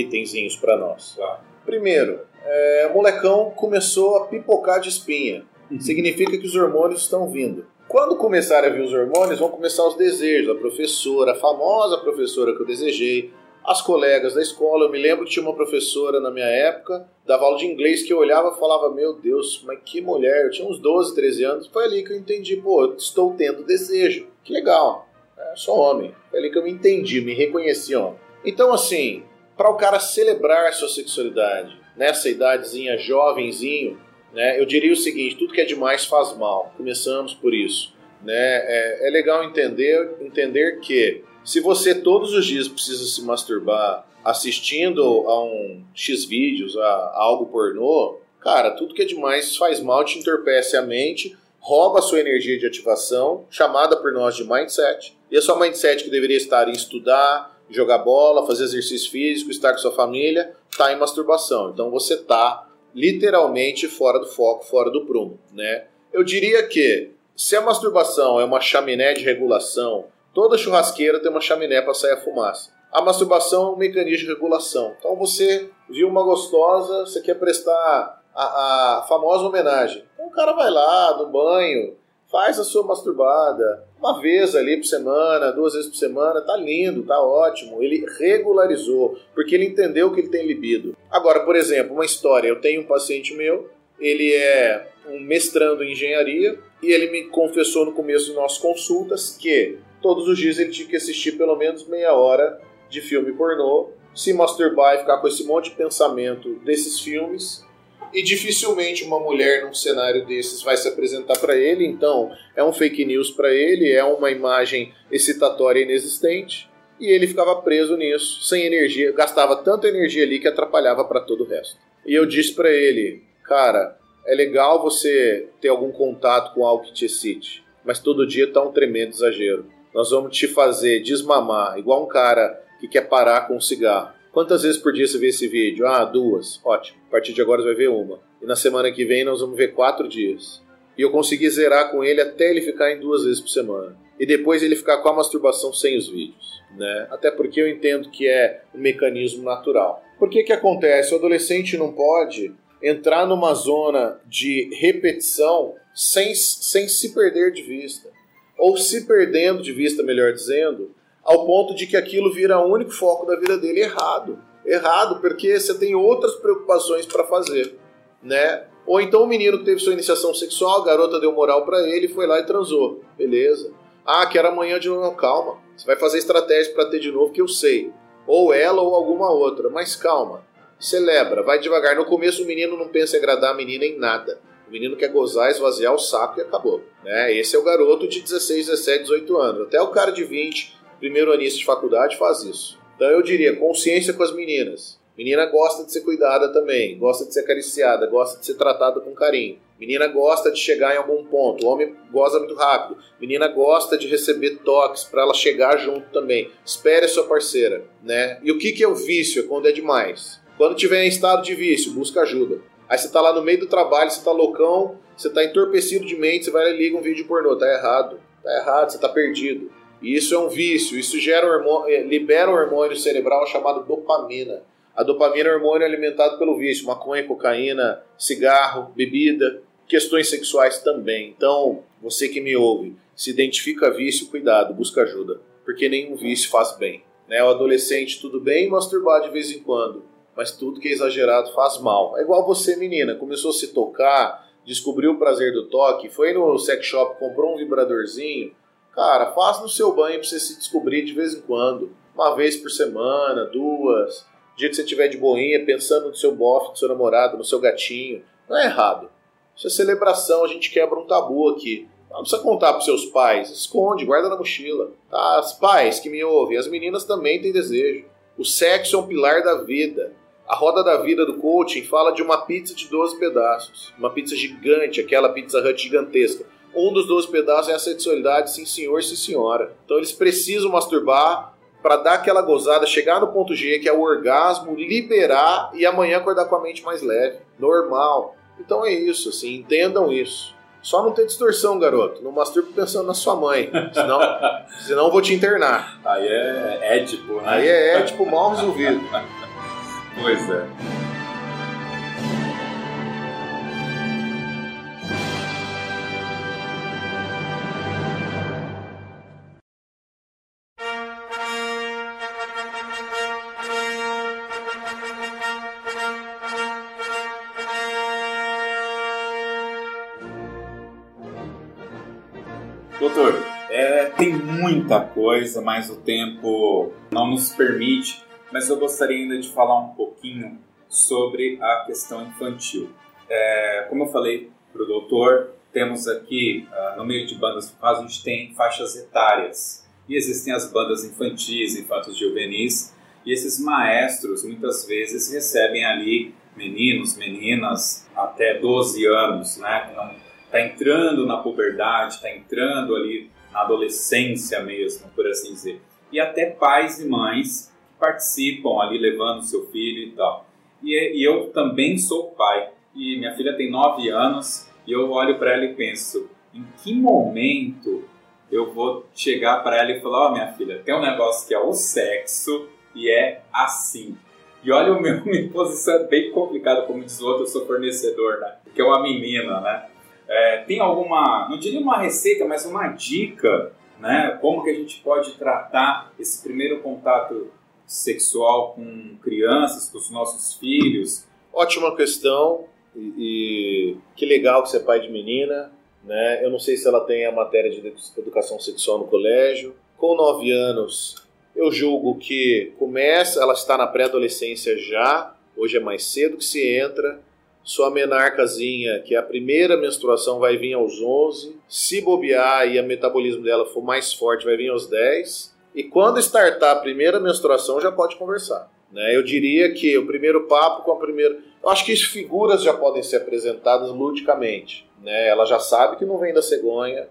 itenzinhos para nós. Tá. Primeiro, é, o molecão começou a pipocar de espinha. Uhum. Significa que os hormônios estão vindo. Quando começarem a vir os hormônios, vão começar os desejos. A professora, a famosa professora que eu desejei, as colegas da escola. Eu me lembro que tinha uma professora na minha época, dava aula de inglês, que eu olhava e falava: Meu Deus, mas que mulher! Eu tinha uns 12, 13 anos. Foi ali que eu entendi: pô, estou tendo desejo. Que legal. É, sou homem. Foi ali que eu me entendi, me reconheci homem. Então, assim, para o cara celebrar sua sexualidade nessa idadezinha, jovenzinho, né, eu diria o seguinte: tudo que é demais faz mal. Começamos por isso. Né? É, é legal entender, entender que se você todos os dias precisa se masturbar assistindo a um X vídeos, a, a algo pornô, cara, tudo que é demais faz mal, te entorpece a mente, rouba a sua energia de ativação, chamada por nós de mindset. E a sua mindset que deveria estar em estudar, jogar bola, fazer exercício físico, estar com sua família, está em masturbação. Então você está literalmente fora do foco, fora do prumo, né? Eu diria que se a masturbação é uma chaminé de regulação Toda churrasqueira tem uma chaminé para sair a fumaça. A masturbação é um mecanismo de regulação. Então você viu uma gostosa, você quer prestar a, a famosa homenagem. Então o cara vai lá no banho, faz a sua masturbada uma vez ali por semana, duas vezes por semana, tá lindo, tá ótimo. Ele regularizou, porque ele entendeu que ele tem libido. Agora, por exemplo, uma história, eu tenho um paciente meu, ele é um mestrando em engenharia e ele me confessou no começo de nossas consultas que todos os dias ele tinha que assistir pelo menos meia hora de filme pornô, se masturbar e ficar com esse monte de pensamento desses filmes. E dificilmente uma mulher num cenário desses vai se apresentar para ele, então é um fake news para ele, é uma imagem excitatória inexistente. E ele ficava preso nisso, sem energia, gastava tanta energia ali que atrapalhava para todo o resto. E eu disse para ele, cara, é legal você ter algum contato com algo que te excite, mas todo dia tá um tremendo exagero nós vamos te fazer desmamar, igual um cara que quer parar com um cigarro. Quantas vezes por dia você vê esse vídeo? Ah, duas. Ótimo. A partir de agora você vai ver uma. E na semana que vem nós vamos ver quatro dias. E eu consegui zerar com ele até ele ficar em duas vezes por semana. E depois ele ficar com a masturbação sem os vídeos. Né? Até porque eu entendo que é um mecanismo natural. Por que que acontece? O adolescente não pode entrar numa zona de repetição sem, sem se perder de vista ou se perdendo de vista, melhor dizendo, ao ponto de que aquilo vira o único foco da vida dele errado. Errado, porque você tem outras preocupações para fazer, né? Ou então o menino teve sua iniciação sexual, a garota deu moral para ele, foi lá e transou. Beleza. Ah, quero amanhã de novo. Calma. Você vai fazer estratégia para ter de novo, que eu sei. Ou ela ou alguma outra. Mas calma. Celebra, vai devagar. No começo o menino não pensa em agradar a menina em nada. O menino quer gozar, esvaziar o saco e acabou. Né? Esse é o garoto de 16, 17, 18 anos. Até o cara de 20, primeiro anista de faculdade, faz isso. Então eu diria, consciência com as meninas. Menina gosta de ser cuidada também, gosta de ser acariciada, gosta de ser tratada com carinho. Menina gosta de chegar em algum ponto, o homem goza muito rápido. Menina gosta de receber toques para ela chegar junto também. Espere a sua parceira, né? E o que, que é o vício? É quando é demais. Quando tiver em estado de vício, busca ajuda. Aí você tá lá no meio do trabalho, você tá loucão, você tá entorpecido de mente, você vai lá e liga um vídeo pornô. Tá errado. Tá errado, você tá perdido. E isso é um vício, isso gera hormônio, eh, libera um hormônio cerebral chamado dopamina. A dopamina é um hormônio alimentado pelo vício, maconha, cocaína, cigarro, bebida, questões sexuais também. Então, você que me ouve, se identifica vício, cuidado, busca ajuda, porque nenhum vício faz bem. Né? O adolescente, tudo bem masturbar de vez em quando, mas tudo que é exagerado faz mal. É igual você, menina, começou a se tocar, descobriu o prazer do toque, foi no sex shop, comprou um vibradorzinho. Cara, faz no seu banho pra você se descobrir de vez em quando. Uma vez por semana, duas. Dia que você tiver de boinha, pensando no seu bofe, no seu namorado, no seu gatinho. Não é errado. Isso é celebração, a gente quebra um tabu aqui. Não precisa contar para seus pais, esconde, guarda na mochila. Tá? As pais que me ouvem, as meninas também têm desejo. O sexo é um pilar da vida. A roda da vida do coaching fala de uma pizza de 12 pedaços. Uma pizza gigante, aquela pizza hut gigantesca. Um dos 12 pedaços é a sexualidade, sim senhor, sim senhora. Então eles precisam masturbar para dar aquela gozada, chegar no ponto G, que é o orgasmo, liberar e amanhã acordar com a mente mais leve. Normal. Então é isso, assim, entendam isso. Só não ter distorção, garoto. Não masturbe pensando na sua mãe. Senão, senão eu vou te internar. Aí é ético, né? Aí é ético mal resolvido. Pois é. Muita coisa, mas o tempo não nos permite. Mas eu gostaria ainda de falar um pouquinho sobre a questão infantil. É, como eu falei para o doutor, temos aqui, uh, no meio de bandas vocais, a gente tem faixas etárias. E existem as bandas infantis, infantos juvenis, e esses maestros muitas vezes recebem ali meninos, meninas até 12 anos, né? Está entrando na puberdade, está entrando ali na adolescência mesmo, por assim dizer. E até pais e mães que participam ali levando seu filho e tal. E, e eu também sou pai, e minha filha tem 9 anos, e eu olho para ela e penso, em que momento eu vou chegar para ela e falar, ó oh, minha filha, tem um negócio que é o sexo e é assim. E olha o meu, minha posição é bem complicada, como diz o outro, eu sou fornecedor, né? Porque é uma menina, né? É, tem alguma, não diria uma receita, mas uma dica, né? Como que a gente pode tratar esse primeiro contato sexual com crianças, com os nossos filhos? Ótima questão. E, e, que legal que você é pai de menina, né? Eu não sei se ela tem a matéria de educação sexual no colégio. Com nove anos, eu julgo que começa, ela está na pré-adolescência já. Hoje é mais cedo que se entra. Sua menarcazinha, que a primeira menstruação, vai vir aos 11. Se bobear e o metabolismo dela for mais forte, vai vir aos 10. E quando startar a primeira menstruação, já pode conversar. Né? Eu diria que o primeiro papo com a primeira. Eu acho que as figuras já podem ser apresentadas ludicamente. Né? Ela já sabe que não vem da cegonha.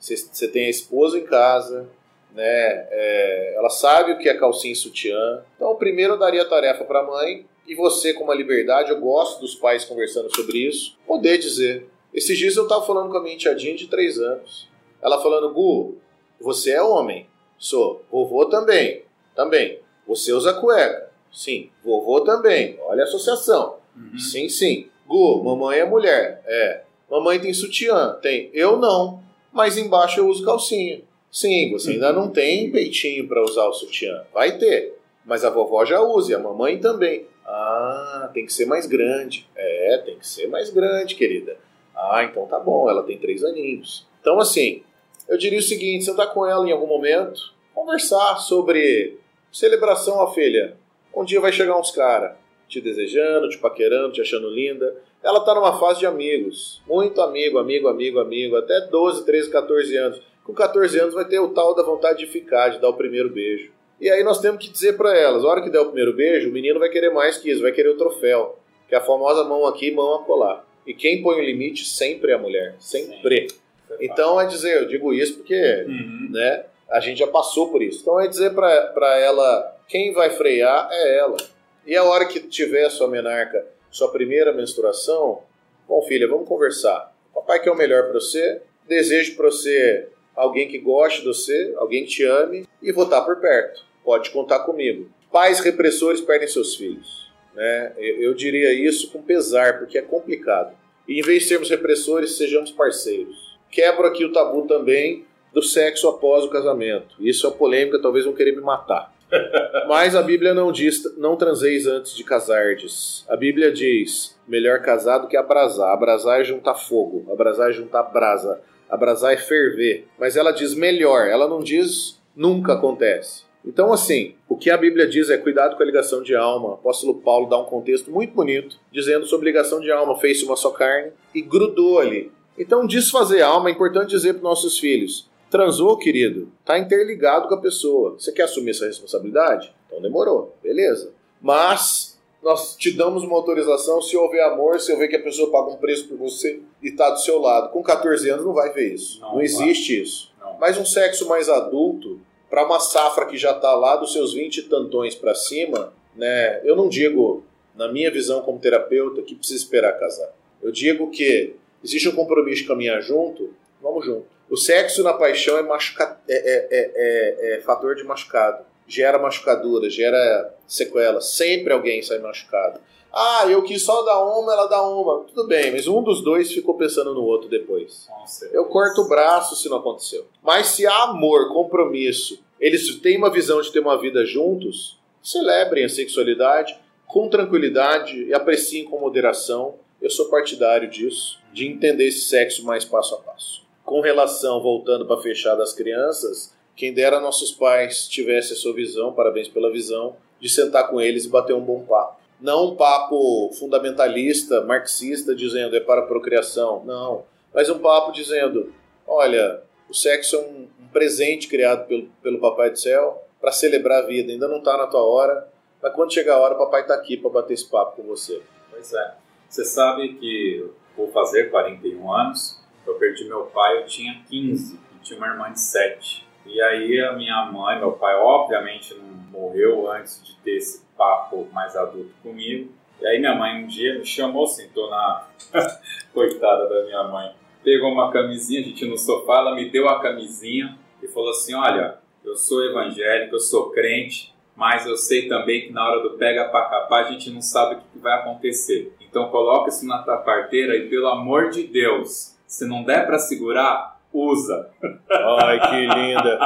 Você tem a esposa em casa, né? É, ela sabe o que é calcinha e sutiã. Então, primeiro eu daria a tarefa para a mãe e você, com uma liberdade, eu gosto dos pais conversando sobre isso, poder dizer. Esses dias eu estava falando com a minha tiadinha de 3 anos. Ela falando, Gu, você é homem. Sou. Vovô também. Também. Você usa cueca. Sim. Vovô também. Olha a associação. Uhum. Sim, sim. Gu, mamãe é mulher. É. Mamãe tem sutiã. Tem. Eu não. Mas embaixo eu uso calcinha. Sim, você ainda não tem peitinho para usar o sutiã. Vai ter. Mas a vovó já usa e a mamãe também. Ah, tem que ser mais grande. É, tem que ser mais grande, querida. Ah, então tá bom, ela tem três aninhos. Então, assim, eu diria o seguinte: sentar com ela em algum momento, conversar sobre celebração, ó filha. Um dia vai chegar uns caras te desejando, te paquerando, te achando linda. Ela tá numa fase de amigos. Muito amigo, amigo, amigo, amigo. Até 12, 13, 14 anos. Com 14 anos vai ter o tal da vontade de ficar, de dar o primeiro beijo. E aí nós temos que dizer para elas, a hora que der o primeiro beijo, o menino vai querer mais que isso, vai querer o troféu, que é a famosa mão aqui, mão a colar. E quem põe o limite sempre é a mulher, sempre. Sim. Então é dizer, eu digo isso porque, uhum. né, a gente já passou por isso. Então é dizer para ela, quem vai frear é ela. E a hora que tiver a sua menarca, sua primeira menstruação, bom filha, vamos conversar. Papai quer o melhor para você, desejo para você alguém que goste de você, alguém que te ame e vou estar por perto. Pode contar comigo. Pais repressores perdem seus filhos. Né? Eu diria isso com pesar, porque é complicado. E em vez de sermos repressores, sejamos parceiros. Quebro aqui o tabu também do sexo após o casamento. Isso é polêmica, talvez vão querer me matar. Mas a Bíblia não diz não transeis antes de casardes. A Bíblia diz melhor casado que abrasar. Abrasar é juntar fogo. Abrasar é juntar brasa abrasar é ferver. Mas ela diz melhor, ela não diz nunca acontece. Então, assim, o que a Bíblia diz é cuidado com a ligação de alma. O apóstolo Paulo dá um contexto muito bonito, dizendo sobre ligação de alma, fez-se uma só carne e grudou ali. Então, desfazer a alma é importante dizer para nossos filhos: transou, querido, tá interligado com a pessoa. Você quer assumir essa responsabilidade? Então demorou, beleza. Mas nós te damos uma autorização se houver amor, se houver que a pessoa paga um preço por você e está do seu lado. Com 14 anos não vai ver isso. Não, não existe isso. Não. Mas um sexo mais adulto, para uma safra que já está lá dos seus 20 tantões para cima, né, eu não digo, na minha visão como terapeuta, que precisa esperar casar. Eu digo que existe um compromisso de caminhar junto, vamos junto. O sexo na paixão é, machuca... é, é, é, é fator de machucado gera machucadura, gera sequela. Sempre alguém sai machucado. Ah, eu quis só dar uma, ela dá uma. Tudo bem, mas um dos dois ficou pensando no outro depois. Eu corto o braço se não aconteceu. Mas se há amor, compromisso, eles têm uma visão de ter uma vida juntos, celebrem a sexualidade com tranquilidade e apreciem com moderação. Eu sou partidário disso, de entender esse sexo mais passo a passo. com relação, voltando para fechar das crianças, quem dera nossos pais tivessem a sua visão, parabéns pela visão, de sentar com eles e bater um bom papo. Não um papo fundamentalista, marxista, dizendo é para a procriação, não. Mas um papo dizendo, olha, o sexo é um, um presente criado pelo, pelo Papai do Céu para celebrar a vida. Ainda não está na tua hora, mas quando chegar a hora, o papai está aqui para bater esse papo com você. Pois é. Você sabe que vou fazer 41 anos, eu perdi meu pai, eu tinha 15 e tinha uma irmã de 7. E aí a minha mãe, meu pai, obviamente não morreu antes de ter esse papo mais adulto comigo. E aí minha mãe um dia me chamou, sentou na... Coitada da minha mãe. Pegou uma camisinha, a gente no sofá, ela me deu a camisinha e falou assim, olha, eu sou evangélico, eu sou crente, mas eu sei também que na hora do pega para capar a gente não sabe o que vai acontecer. Então coloca isso na tua carteira e pelo amor de Deus, se não der para segurar, usa. Ai, que linda.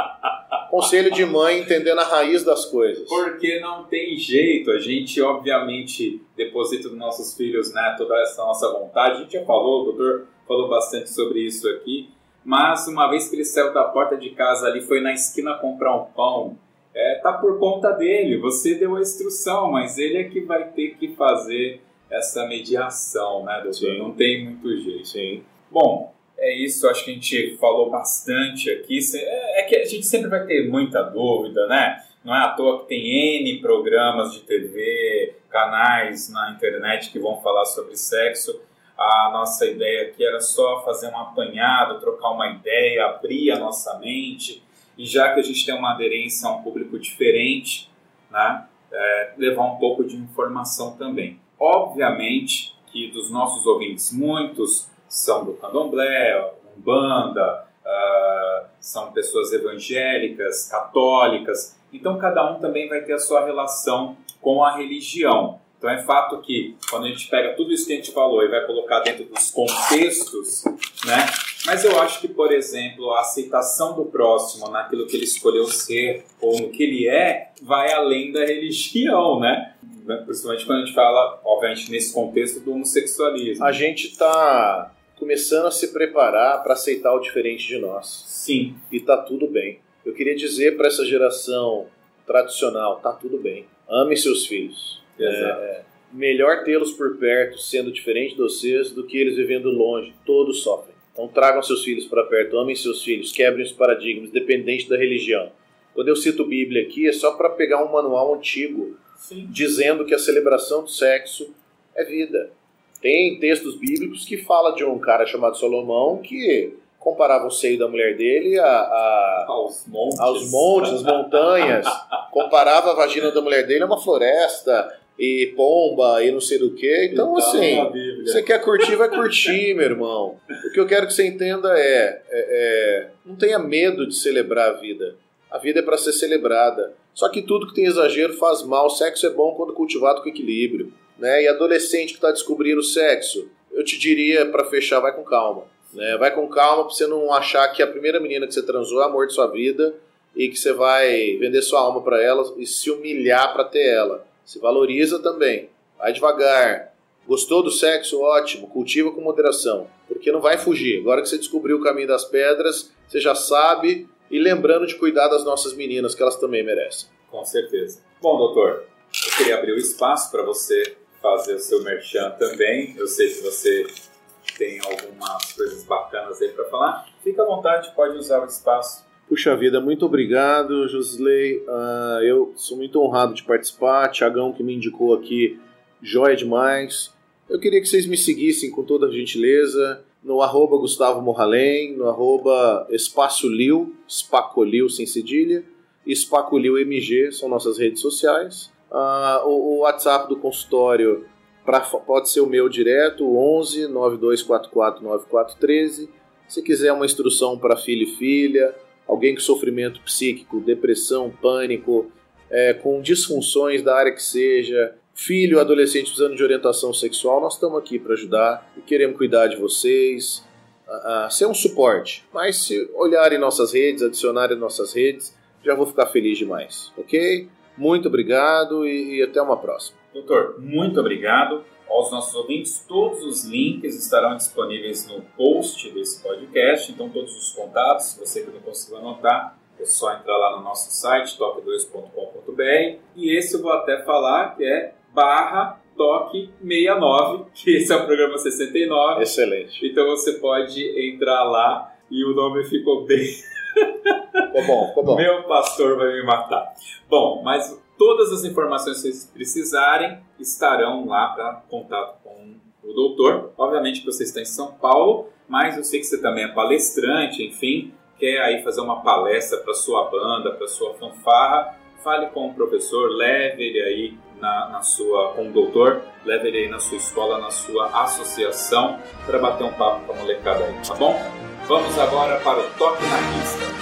Conselho de mãe entendendo a raiz das coisas. Porque não tem jeito, a gente obviamente deposita nos nossos filhos né, toda essa nossa vontade. A gente já falou, o doutor falou bastante sobre isso aqui, mas uma vez que ele saiu da porta de casa ali, foi na esquina comprar um pão, é, tá por conta dele. Você deu a instrução, mas ele é que vai ter que fazer essa mediação, né, doutor? Sim. Não tem muito jeito. Sim. Bom, é isso. Acho que a gente falou bastante aqui. É, é que a gente sempre vai ter muita dúvida, né? Não é à toa que tem N programas de TV, canais na internet que vão falar sobre sexo. A nossa ideia aqui era só fazer um apanhado, trocar uma ideia, abrir a nossa mente e já que a gente tem uma aderência a um público diferente, né, é, levar um pouco de informação também. Obviamente que dos nossos ouvintes, muitos são do candomblé, umbanda, uh, são pessoas evangélicas, católicas, então cada um também vai ter a sua relação com a religião. Então é fato que quando a gente pega tudo isso que a gente falou e vai colocar dentro dos contextos, né, mas eu acho que, por exemplo, a aceitação do próximo naquilo que ele escolheu ser ou no que ele é vai além da religião, né? Principalmente quando a gente fala, obviamente, nesse contexto do homossexualismo. A gente está começando a se preparar para aceitar o diferente de nós. Sim. E tá tudo bem. Eu queria dizer para essa geração tradicional, tá tudo bem. Ame seus filhos. Exato. É, melhor tê-los por perto, sendo diferente de vocês, do que eles vivendo longe. Todos sofrem. Então tragam seus filhos para perto, amem seus filhos, quebrem os paradigmas, dependente da religião. Quando eu cito Bíblia aqui, é só para pegar um manual antigo Sim. dizendo que a celebração do sexo é vida. Tem textos bíblicos que fala de um cara chamado Salomão que comparava o seio da mulher dele a, a aos montes, aos montes, às montanhas, comparava a vagina da mulher dele a uma floresta, e pomba e não sei do que. Então, assim, você quer curtir, vai curtir, meu irmão. O que eu quero que você entenda é, é, é não tenha medo de celebrar a vida. A vida é para ser celebrada. Só que tudo que tem exagero faz mal. O sexo é bom quando cultivado com equilíbrio. Né? E adolescente que está descobrindo o sexo, eu te diria, para fechar, vai com calma. Né? Vai com calma para você não achar que a primeira menina que você transou é amor de sua vida e que você vai vender sua alma para ela e se humilhar para ter ela se valoriza também. Vai devagar. Gostou do sexo? Ótimo. Cultiva com moderação. Porque não vai fugir. Agora que você descobriu o caminho das pedras, você já sabe. E lembrando de cuidar das nossas meninas, que elas também merecem. Com certeza. Bom, doutor, eu queria abrir o espaço para você fazer o seu merchan também. Eu sei que você tem algumas coisas bacanas aí para falar. Fica à vontade, pode usar o espaço. Puxa vida, muito obrigado, Josley. Uh, eu sou muito honrado de participar. Tiagão que me indicou aqui, joia demais. Eu queria que vocês me seguissem com toda a gentileza no arroba Gustavo Morralém, no arroba Espaço Lil, Spacolil sem cedilha, e Spacolil MG são nossas redes sociais. Uh, o, o, WhatsApp do consultório pra, pode ser o meu direto, 11 9244 9413. Se quiser uma instrução para filho e filha, alguém com sofrimento psíquico, depressão, pânico, é, com disfunções da área que seja, filho, adolescente precisando de orientação sexual, nós estamos aqui para ajudar e queremos cuidar de vocês, a, a ser um suporte. Mas se olharem nossas redes, adicionarem nossas redes, já vou ficar feliz demais, ok? Muito obrigado e, e até uma próxima. Doutor, muito obrigado. Aos nossos ouvintes, todos os links estarão disponíveis no post desse podcast, então todos os contatos, se você que não conseguiu anotar, é só entrar lá no nosso site, top2.com.br, e esse eu vou até falar que é barra toque 69, que esse é o programa 69. Excelente. Então você pode entrar lá e o nome ficou bem. ficou bom, ficou bom. Meu pastor vai me matar. Bom, mas todas as informações que vocês precisarem estarão lá para contato com o doutor. Obviamente que você está em São Paulo, mas eu sei que você também é palestrante, enfim, quer aí fazer uma palestra para sua banda, para sua fanfarra, fale com o professor, leve ele aí na, na, sua, com o doutor, leve ele aí na sua escola, na sua associação, para bater um papo com a molecada aí, tá bom? Vamos agora para o Toque na Pista.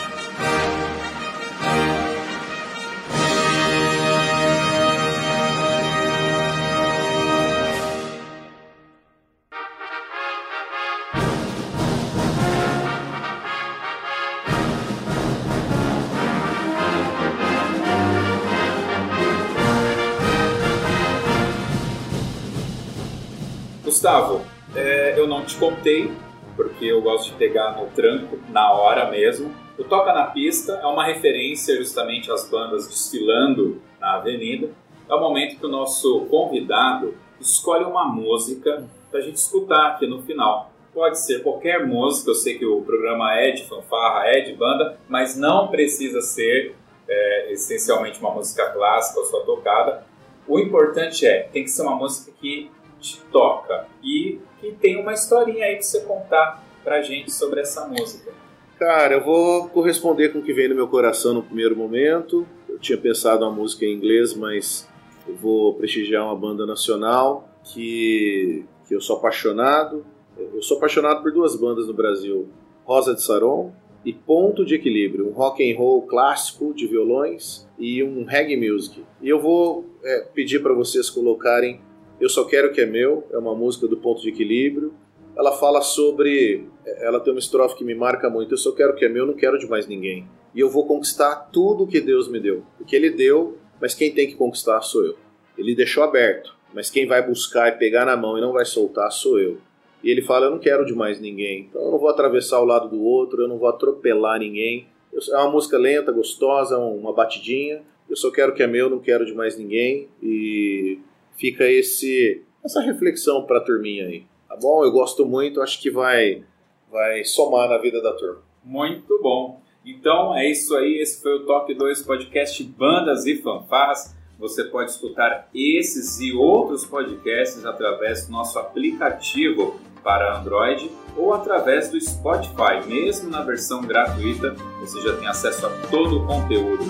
Contei, porque eu gosto de pegar no tranco, na hora mesmo. O Toca na Pista é uma referência justamente às bandas desfilando na avenida. É o momento que o nosso convidado escolhe uma música para a gente escutar aqui no final. Pode ser qualquer música, eu sei que o programa é de fanfarra, é de banda, mas não precisa ser é, essencialmente uma música clássica ou só tocada. O importante é, tem que ser uma música que te toca e que tem uma historinha aí pra você contar pra gente sobre essa música. Cara, eu vou corresponder com o que vem no meu coração no primeiro momento. Eu tinha pensado uma música em inglês, mas eu vou prestigiar uma banda nacional que, que eu sou apaixonado. Eu sou apaixonado por duas bandas no Brasil, Rosa de Saron e Ponto de Equilíbrio, um rock and roll clássico de violões e um reggae music. E eu vou é, pedir para vocês colocarem eu Só Quero Que É Meu, é uma música do Ponto de Equilíbrio. Ela fala sobre. Ela tem uma estrofe que me marca muito. Eu só quero que é meu, não quero de mais ninguém. E eu vou conquistar tudo que Deus me deu. Porque Ele deu, mas quem tem que conquistar sou eu. Ele deixou aberto, mas quem vai buscar e pegar na mão e não vai soltar sou eu. E ele fala: Eu não quero de mais ninguém. Então eu não vou atravessar o lado do outro, eu não vou atropelar ninguém. É uma música lenta, gostosa, uma batidinha. Eu só quero que é meu, não quero de mais ninguém. E fica esse essa reflexão para a turminha aí, tá bom? Eu gosto muito, acho que vai vai somar na vida da turma. Muito bom. Então é isso aí, esse foi o Top 2 Podcast Bandas e Fanfarras. Você pode escutar esses e outros podcasts através do nosso aplicativo para Android ou através do Spotify. Mesmo na versão gratuita, você já tem acesso a todo o conteúdo.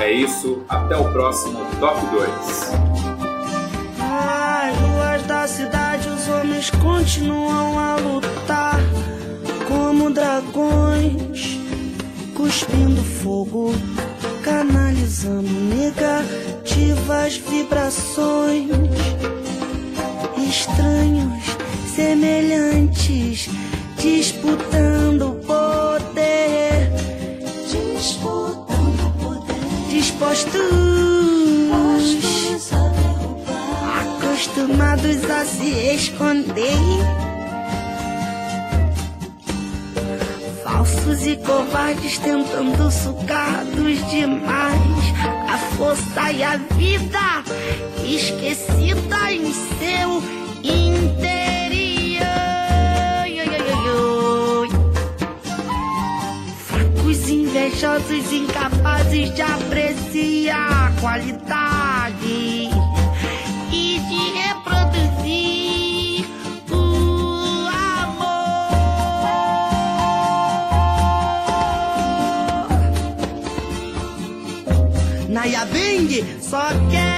É isso, até o próximo Top 2 da cidade os homens continuam a lutar como dragões, cuspindo fogo, canalizando negativas vibrações. Estranhos, semelhantes, disputando poder, disputando poder, dispostos acostumados a se esconder. Falsos e covardes tentando sucados demais. A força e a vida esquecida em seu interior. Fracos, invejosos, incapazes de apreciar a qualidade Naya Bing, só quero